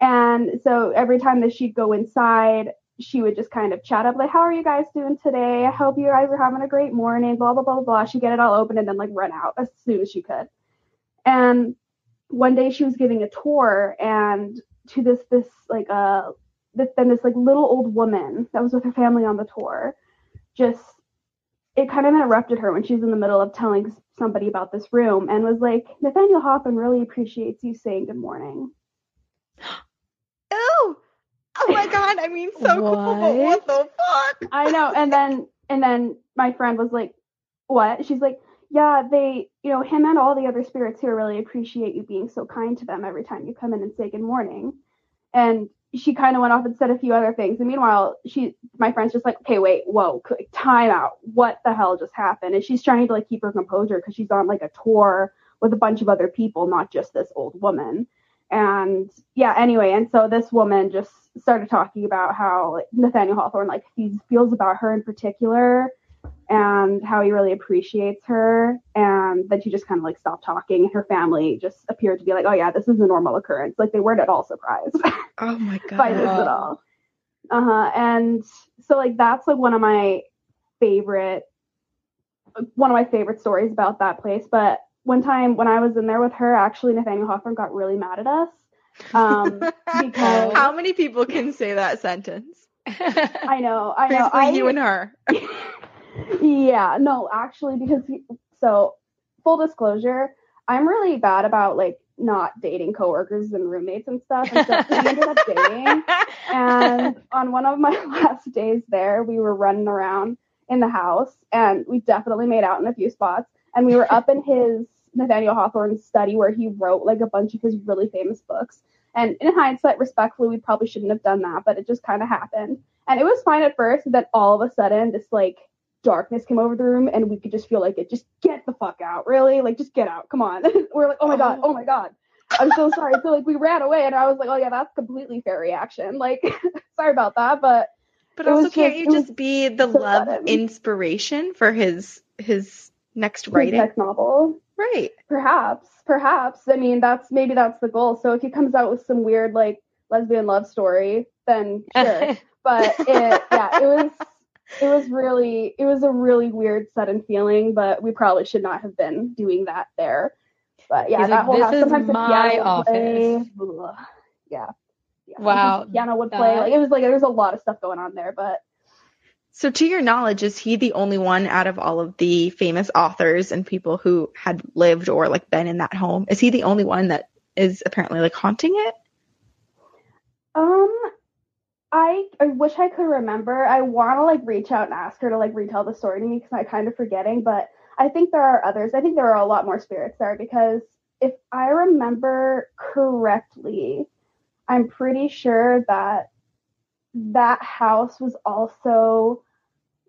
And so every time that she'd go inside she would just kind of chat up like how are you guys doing today? I hope you guys are having a great morning blah blah blah blah she'd get it all open and then like run out as soon as she could. And one day she was giving a tour and to this this like uh this then this like little old woman that was with her family on the tour just it kind of interrupted her when she's in the middle of telling somebody about this room and was like nathaniel hawthorne really appreciates you saying good morning Ew. Oh my god, I mean so cool, but what the fuck? I know. And then and then my friend was like, "What?" She's like, "Yeah, they, you know, him and all the other spirits here really appreciate you being so kind to them every time you come in and say good morning." And she kind of went off and said a few other things. And meanwhile, she, my friend's just like, "Okay, wait, whoa, time out. What the hell just happened?" And she's trying to like keep her composure because she's on like a tour with a bunch of other people, not just this old woman. And yeah, anyway, and so this woman just started talking about how Nathaniel Hawthorne like feels about her in particular and how he really appreciates her. And then she just kind of like stopped talking and her family just appeared to be like, oh yeah, this is a normal occurrence. Like they weren't at all surprised Oh my god. by this at all. Uh huh. And so like that's like one of my favorite, one of my favorite stories about that place. But one time when I was in there with her, actually Nathaniel Hawthorne got really mad at us. Um, because How many people can say that sentence? I know, I know. Basically I, you and her. Yeah, no, actually, because he, so full disclosure, I'm really bad about like not dating coworkers and roommates and stuff. And so we ended up dating. And on one of my last days there, we were running around in the house and we definitely made out in a few spots. And we were up in his Nathaniel Hawthorne's study where he wrote like a bunch of his really famous books. And in hindsight, respectfully, we probably shouldn't have done that, but it just kind of happened. And it was fine at first, and then all of a sudden, this like darkness came over the room, and we could just feel like it. Just get the fuck out, really? Like, just get out. Come on. we're like, oh my god, oh my god. I'm so sorry. So like, we ran away, and I was like, oh yeah, that's completely fair reaction. Like, sorry about that, but But also can't just- you just be the so love sudden. inspiration for his his next his writing? next novel. Right. Perhaps, perhaps. I mean, that's maybe that's the goal. So if he comes out with some weird like lesbian love story, then sure. but it, yeah, it was it was really it was a really weird sudden feeling. But we probably should not have been doing that there. But yeah, He's that like, whole "This house. is Sometimes my piano would play. Yeah. yeah. Wow, piano would play. that- Like it was like there was a lot of stuff going on there, but So to your knowledge, is he the only one out of all of the famous authors and people who had lived or like been in that home? Is he the only one that is apparently like haunting it? Um, I I wish I could remember. I want to like reach out and ask her to like retell the story to me because I'm kind of forgetting. But I think there are others. I think there are a lot more spirits there because if I remember correctly, I'm pretty sure that that house was also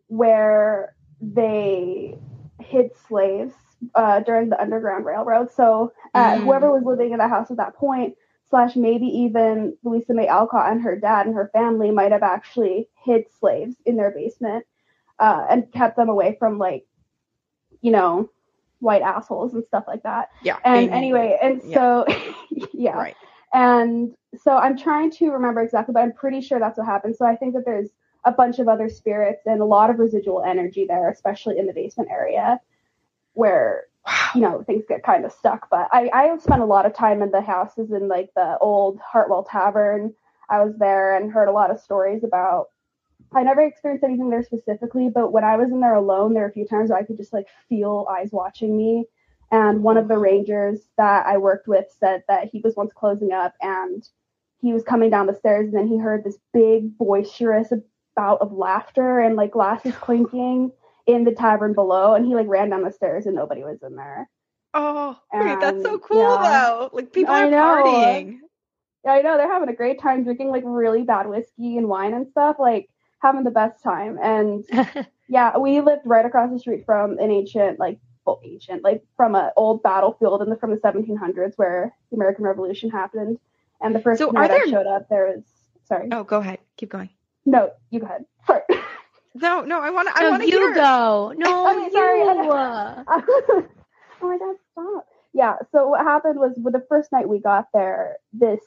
where they hid slaves uh, during the Underground Railroad. So uh, Mm. whoever was living in the house at that point slash maybe even Louisa May Alcott and her dad and her family might have actually hid slaves in their basement uh, and kept them away from like, you know, white assholes and stuff like that. Yeah. And anyway, and Yeah. so yeah. Right. And so I'm trying to remember exactly, but I'm pretty sure that's what happened. So I think that there's a bunch of other spirits and a lot of residual energy there, especially in the basement area where you know things get kind of stuck. But I, I spent a lot of time in the houses in like the old Hartwell Tavern. I was there and heard a lot of stories about I never experienced anything there specifically, but when I was in there alone, there were a few times where I could just like feel eyes watching me. And one of the rangers that I worked with said that he was once closing up and he was coming down the stairs and then he heard this big boisterous bout of laughter and like glasses clinking in the tavern below and he like ran down the stairs and nobody was in there. Oh, wait, that's so cool yeah. though. Like people I are know. partying. Yeah, I know they're having a great time drinking like really bad whiskey and wine and stuff, like having the best time. And yeah, we lived right across the street from an ancient, like well, ancient, like from an old battlefield in the from the 1700s where the American Revolution happened. And the first So are night there- I showed up, there was sorry. Oh, go ahead. Keep going. No, you go ahead. Sorry. No, no, I want to. I No, want to hear. go. No, Okay, sorry. you. oh my god, stop. Yeah, so what happened was with the first night we got there, this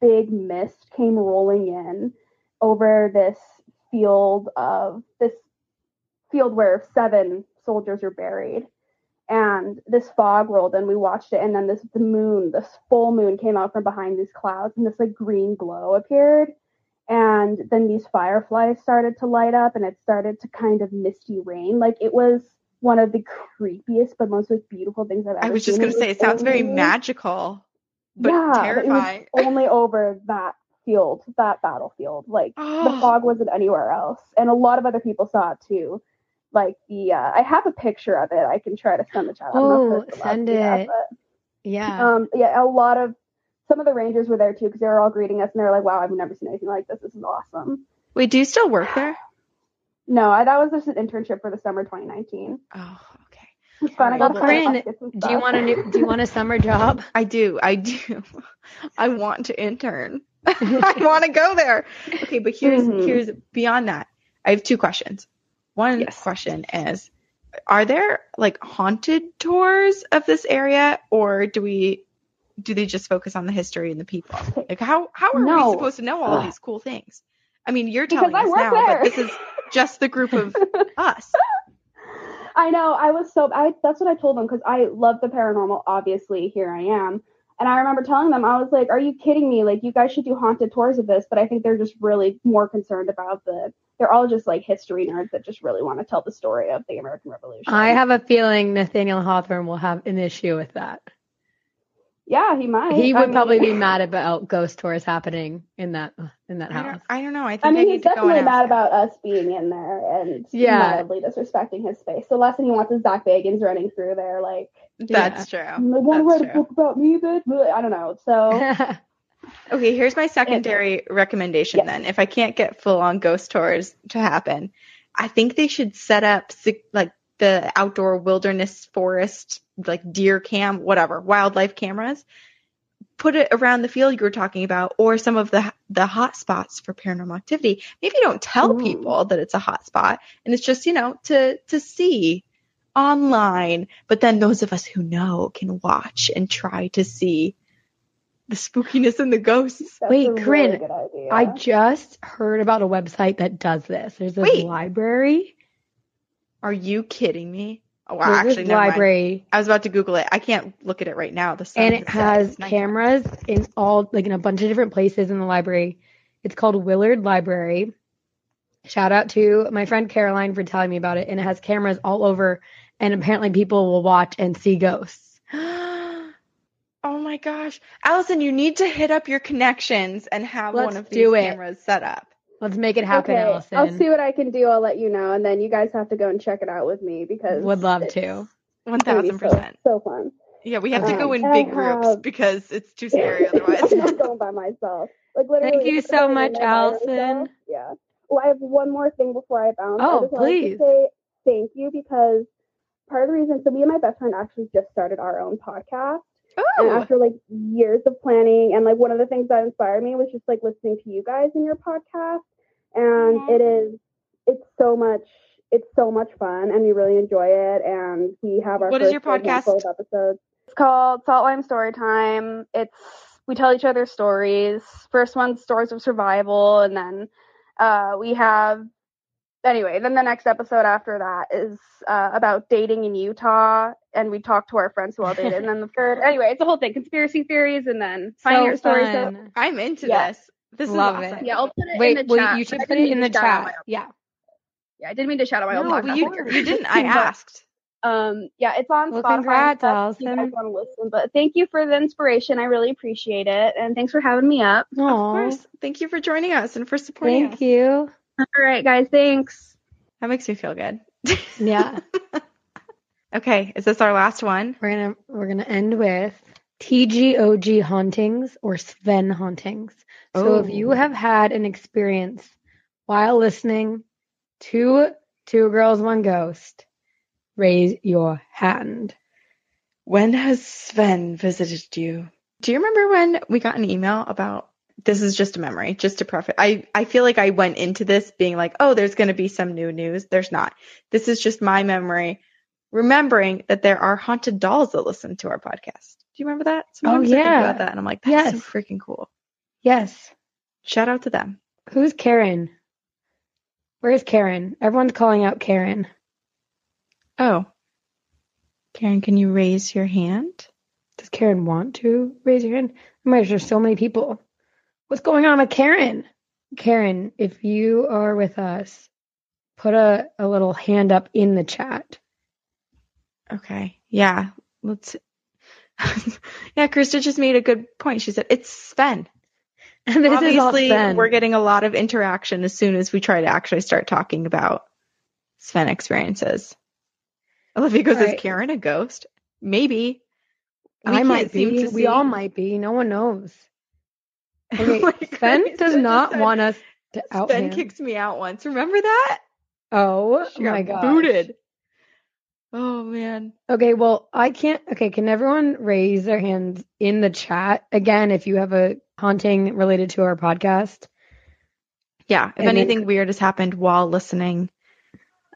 big mist came rolling in over this field of this field where seven soldiers are buried. And this fog rolled in, we watched it, and then this the moon, this full moon came out from behind these clouds, and this like green glow appeared. And then these fireflies started to light up, and it started to kind of misty rain. Like it was one of the creepiest but most like, beautiful things I've ever seen. I was just seen. gonna say it sounds very magical, but yeah, but terrifying. It was only over that field, that battlefield. Like the Oh. fog wasn't anywhere else, and a lot of other people saw it too. Like the, uh, I have a picture of it. I can try to send the chat. Oh, sure if it's allowed send do that, it. but, Yeah. um, yeah, a lot of some of the rangers were there too because they were all greeting us and they were like, "Wow, I've never seen anything like this. This is awesome." Wait, do you still work there? No, I, that was just an internship for the summer 2019. Oh, okay. It's fun. I Well, got to try Corinne, to get some do you want a new, do you want a summer job? I do. I do. I want to intern. I want to go there. Okay, but here's Mhm. here's beyond that. I have two questions. One Yes. question is are there like haunted tours of this area or do we do they just focus on the history and the people? Like how how are No. we supposed to know all Ugh. these cool things? I mean, you're telling I us now, there. but this is just the group of us. I know. I was so. I that's what I told them because I love the paranormal. Obviously, here I am, and I remember telling them I was like, "Are you kidding me? Like, you guys should do haunted tours of this." But I think they're just really more concerned about the. They're all just like history nerds that just really want to tell the story of the American Revolution. I have a feeling Nathaniel Hawthorne will have an issue with that. Yeah, he might. He I would probably be mad about ghost tours happening in that in that I don't, house. I don't know. I think I I, mean, need he's definitely mad ask about us being in there and Yeah. mildly disrespecting his space. The last thing he wants is Zak Bagans running through there, like, That's true. I want to That's write a book about me, but I don't know. So. Okay, here's my secondary recommendation Yes. then. If I can't get full on ghost tours to happen, I think they should set up si- like the outdoor wilderness forest, like deer cam, whatever, wildlife cameras. Put it around the field you were talking about, or some of the the hot spots for paranormal activity. Maybe don't tell Ooh. people that it's a hot spot, and it's just you know to to see online. But then those of us who know can watch and try to see the spookiness and the ghosts. That's Wait, a really Corinne, good idea. I just heard about a website that does this. There's this Wait. library. Are you kidding me? Oh, wow, actually, this never mind. library, I was about to Google it. I can't look at it right now. The and it has set. has It's nighttime. cameras in all like in a bunch of different places in the library. It's called Willard Library. Shout out to my friend Caroline for telling me about it, and it has cameras all over. And apparently, people will watch and see ghosts. oh my gosh, Allison, you need to hit up your connections and have Let's one of these cameras set up. Let's make it happen, okay, Allison. I'll see what I can do. I'll let you know, and then you guys have to go and check it out with me because Would love to. One gonna be thousand so- percent. So fun. Yeah, we have to go Um, in big I groups have- because it's too scary otherwise. I'm not going by myself. Like literally. Thank you so much, there Allison. Yeah. Well, I have one more thing before I bounce. I Oh, just wanted please. To say thank you because part of the reason. So me and my best friend actually just started our own podcast. And Oh, after like years of planning, and like one of the things that inspired me was just like listening to you guys in your podcast. And it is, it's so much, it's so much fun, and we really enjoy it. And we have our What is first your good handful podcast? of episodes. It's called Salt Lime Storytime. It's we tell each other stories. First one's stories of survival, and then uh, we have anyway. Then the next episode after that is uh, about dating in Utah, and we talk to our friends who all dated. and then the third, anyway, it's a whole thing: conspiracy theories, and then pioneer stories. So. I'm into Yeah. this. This Love is awesome. it. yeah, I'll put it Wait, in the well, chat. you should put it in the to shout out chat. Yeah. Yeah, I didn't mean to shout out my own No, podcast. but you, you didn't. I asked. Um, yeah, it's on Well, Spotify. congrats, and stuff if You guys want to listen, but thank you for the inspiration. I really appreciate it, and thanks for having me up. Of course. Thank you for joining us and for supporting thank us. you. All right, guys, thanks. That makes me feel good. Yeah. Okay, is this our last one? We're gonna we're gonna end with TGOG hauntings or Sven hauntings. So if you Oh. have had an experience while listening to Two Girls One Ghost, raise your hand. When has Sven visited you? Do you remember when we got an email about this is just a memory, just to preface. I, I feel like I went into this being like, oh, there's going to be some new news. There's not. This is just my memory, remembering that there are haunted dolls that listen to our podcast. Do you remember that? Sometimes I think yeah. about that and I'm like, that's so freaking cool. Yes. Shout out to them. Who's Karen? Where's Karen? Everyone's calling out Karen. Oh, Karen, can you raise your hand? Does Karen want to raise your hand? Oh my gosh, there's so many people. What's going on with Karen? Karen, if you are with us, put a, a little hand up in the chat. Okay. Yeah. Let's. yeah, Krista just made a good point. She said it's Sven. And this is Obviously, Sven. we're getting a lot of interaction as soon as we try to actually start talking about Sven experiences. Olivia goes, Right. "Is Karen a ghost? Maybe. We I might be. We see." all might be. No one knows. Oh okay, Like, Sven does not said, want us to out Sven him. kicked me out once. Remember that? Oh She my got god. booted. Oh man. Okay, well, I can't. Okay, can everyone raise their hands in the chat again if you have a haunting related to our podcast? Yeah, if And then- anything weird has happened while listening,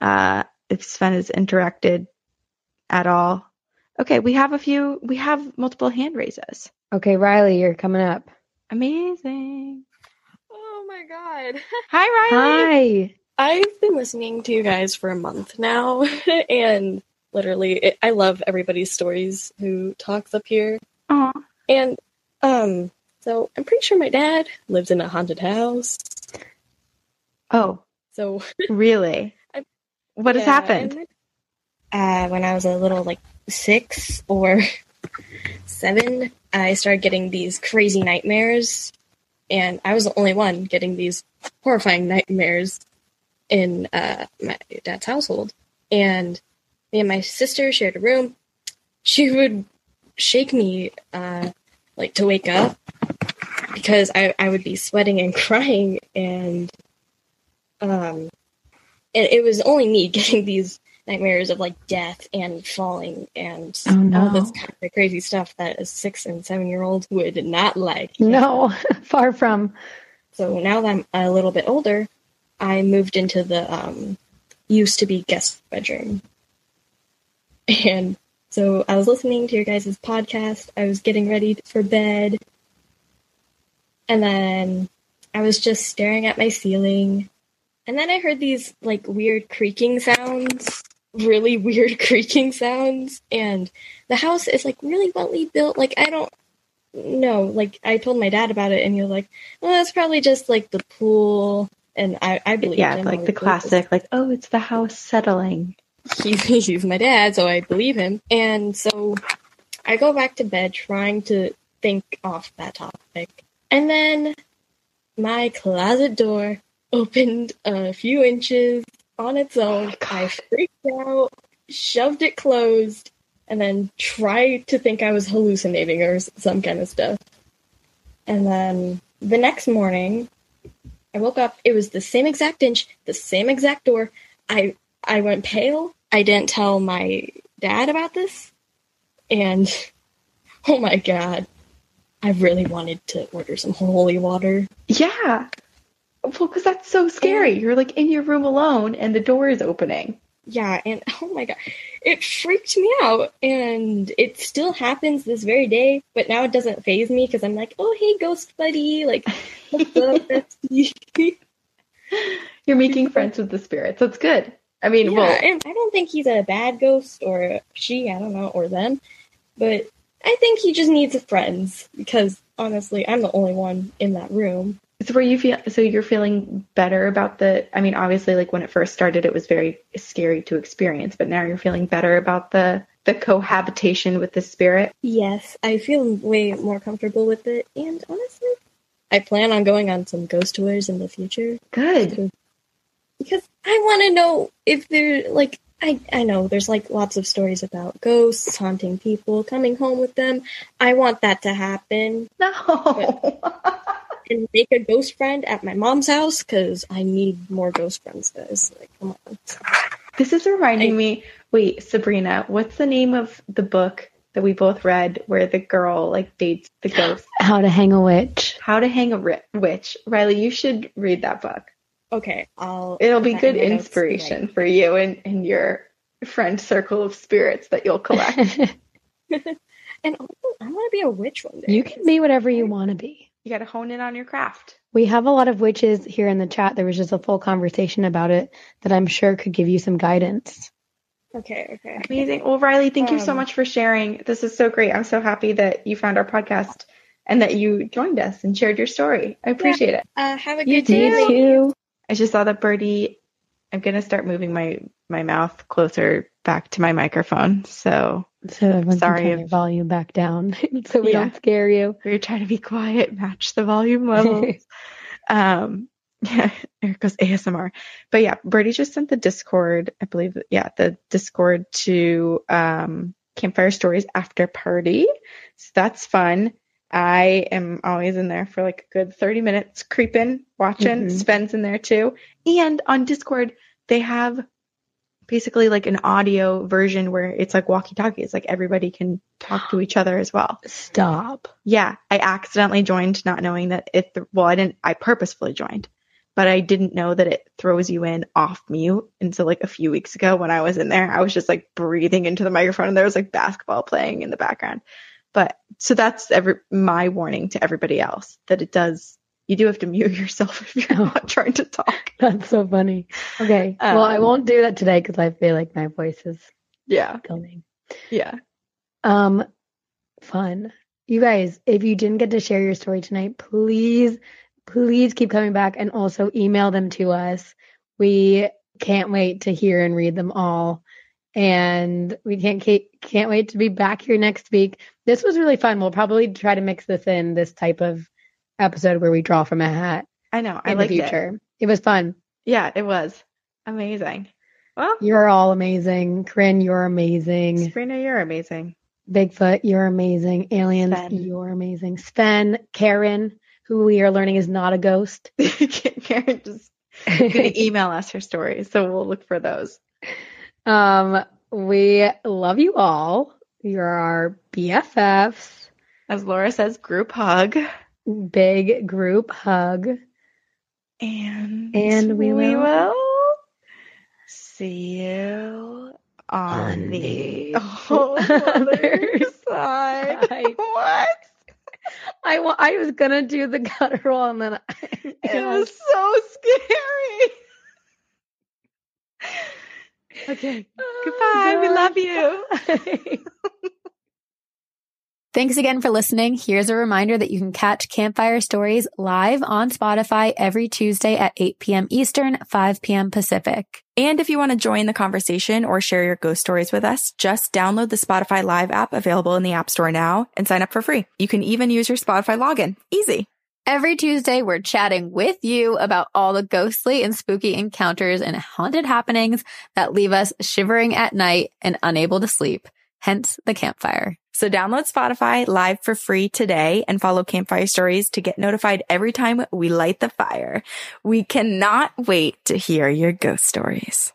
uh, if Sven has interacted at all. Okay, we have a few, we have multiple hand raises. Okay, Riley, you're coming up. Amazing. Oh my god. Hi, Riley. Hi. I've been listening to you guys for a month now, and literally, it, I love everybody's stories who talks up here. Aw. And, um, so I'm pretty sure my dad lives in a haunted house. Oh, So, really? I- What has happened? and- Uh, when I was a little, like, six or seven, I started getting these crazy nightmares, and I was the only one getting these horrifying nightmares in uh, my dad's household. And me and my sister shared a room. She would shake me, uh, like, to wake up because I, I would be sweating and crying, and um, and it was only me getting these nightmares of like death and falling and Oh, no. all this kind of crazy stuff that a six and seven year old would not like. No, far from. So now that I'm a little bit older, I moved into the um, used to be guest bedroom. And so I was listening to your guys' podcast. I was getting ready for bed. And then I was just staring at my ceiling. And then I heard these like weird creaking sounds, really weird creaking sounds. And the house is like really well built. Like, I don't know. Like, I told my dad about it, and he was like, well, that's probably just like the pool. And I, I believe Yeah, him. like the classic, like, oh, it's the house settling. He's, he's my dad, so I believe him. And so I go back to bed trying to think off that topic. And then my closet door opened a few inches on its oh, own. I freaked out, shoved it closed, and then tried to think I was hallucinating or some kind of stuff. And then the next morning, I woke up. It was the same exact inch, the same exact door. I I went pale. I didn't tell my dad about this, and Oh my god. I really wanted to order some holy water. Yeah. Well, because that's so scary. You're like in your room alone and the door is opening. Yeah, and oh my god, it freaked me out. And it still happens this very day, but now it doesn't phase me because I'm like, oh, hey, ghost buddy. Like, what's up? You're making friends with the spirits. That's good. I mean, Yeah, well, I don't think he's a bad ghost or she, I don't know, or them, but I think he just needs friends because honestly, I'm the only one in that room. so were you feel so you're feeling better about the I mean, obviously like when it first started it was very scary to experience, but now you're feeling better about the the cohabitation with the spirit. Yes, I feel way more comfortable with it, and honestly, I plan on going on some ghost tours in the future. Good. Because I want to know if they're like I I know there's like lots of stories about ghosts haunting people, coming home with them. I want that to happen. No. and make a ghost friend at my mom's house because I need more ghost friends, guys. Like, come on. This is reminding me. Wait, Sabrina, what's the name of the book that we both read where the girl like dates the ghost? How to hang a witch. How to hang a ri- witch. Riley, you should read that book. Okay, I'll. It'll be that in good inspiration tonight. for you and, and your friend circle of spirits that you'll collect. And also, I want to be a witch one day. You can be whatever you want to be. you got to hone in on your craft. We have a lot of witches here in the chat. There was just a full conversation about it that I'm sure could give you some guidance. Okay, okay. Amazing. Well, Riley, thank you so Um, much for sharing. This is so great. I'm so happy that you found our podcast and that you joined us and shared your story. I appreciate it. Uh, have a You good day. too. too. I just saw that birdie. I'm gonna start moving my my mouth closer back to my microphone. So So Sorry turn if- volume back down so we Yeah. don't scare you. We are trying to be quiet, match the volume levels. um, yeah, there goes ASMR. But yeah, Birdie just sent the Discord. I believe, yeah, the Discord to um, Campfire Stories after party. So that's fun. I am always in there for like a good 30 minutes, creeping, watching. Mhm. Sven's in there too. And on Discord, they have basically like an audio version where it's like walkie talkies, like everybody can talk to each other as well. Stop. Yeah, I accidentally joined not knowing that it, th- well, I didn't, I purposefully joined, but I didn't know that it throws you in off mute. And so, like, a few weeks ago when I was in there, I was just like breathing into the microphone and there was like basketball playing in the background. But so that's every, my warning to everybody else that it does, you do have to mute yourself if you're not trying to talk. That's so funny. Okay. well, I Um, won't do that today because I feel like my voice is Yeah. going. Yeah. Um, fun. You guys, if you didn't get to share your story tonight, please, please keep coming back and also email them to us. We can't wait to hear and read them all. And we can't can't wait to be back here next week. This was really fun. We'll probably try to mix this in this type of episode where we draw from a hat I know. I in the liked it. future. It. was fun. Yeah, it was amazing. Well, You're all amazing. Corinne, you're amazing. Sabrina, you're amazing. Bigfoot, you're amazing. Aliens, Sven. you're amazing. Sven, Karen, who we are learning is not a ghost. Karen just gonna email us her stories, so we'll look for those. Um, we love you all. You're our BFFs. As Laura says, group hug. Big group hug. And And we we will- will see you on, On the the other other side. side. What? I wa- I was gonna do the guttural and then I, It was so scary. Okay. Oh, goodbye. We love you. Thanks again for listening. Here's a reminder that you can catch Campfire Stories live on Spotify every Tuesday at 8 p.m. Eastern, 5 p.m. Pacific. And if you want to join the conversation or share your ghost stories with us, just download the Spotify Live app available in the App Store now and sign up for free. You can even use your Spotify login. Easy. Every Tuesday, we're chatting with you about all the ghostly and spooky encounters and haunted happenings that leave us shivering at night and unable to sleep. Hence the campfire. So download Spotify Live for free today and follow Campfire Stories to get notified every time we light the fire. We cannot wait to hear your ghost stories.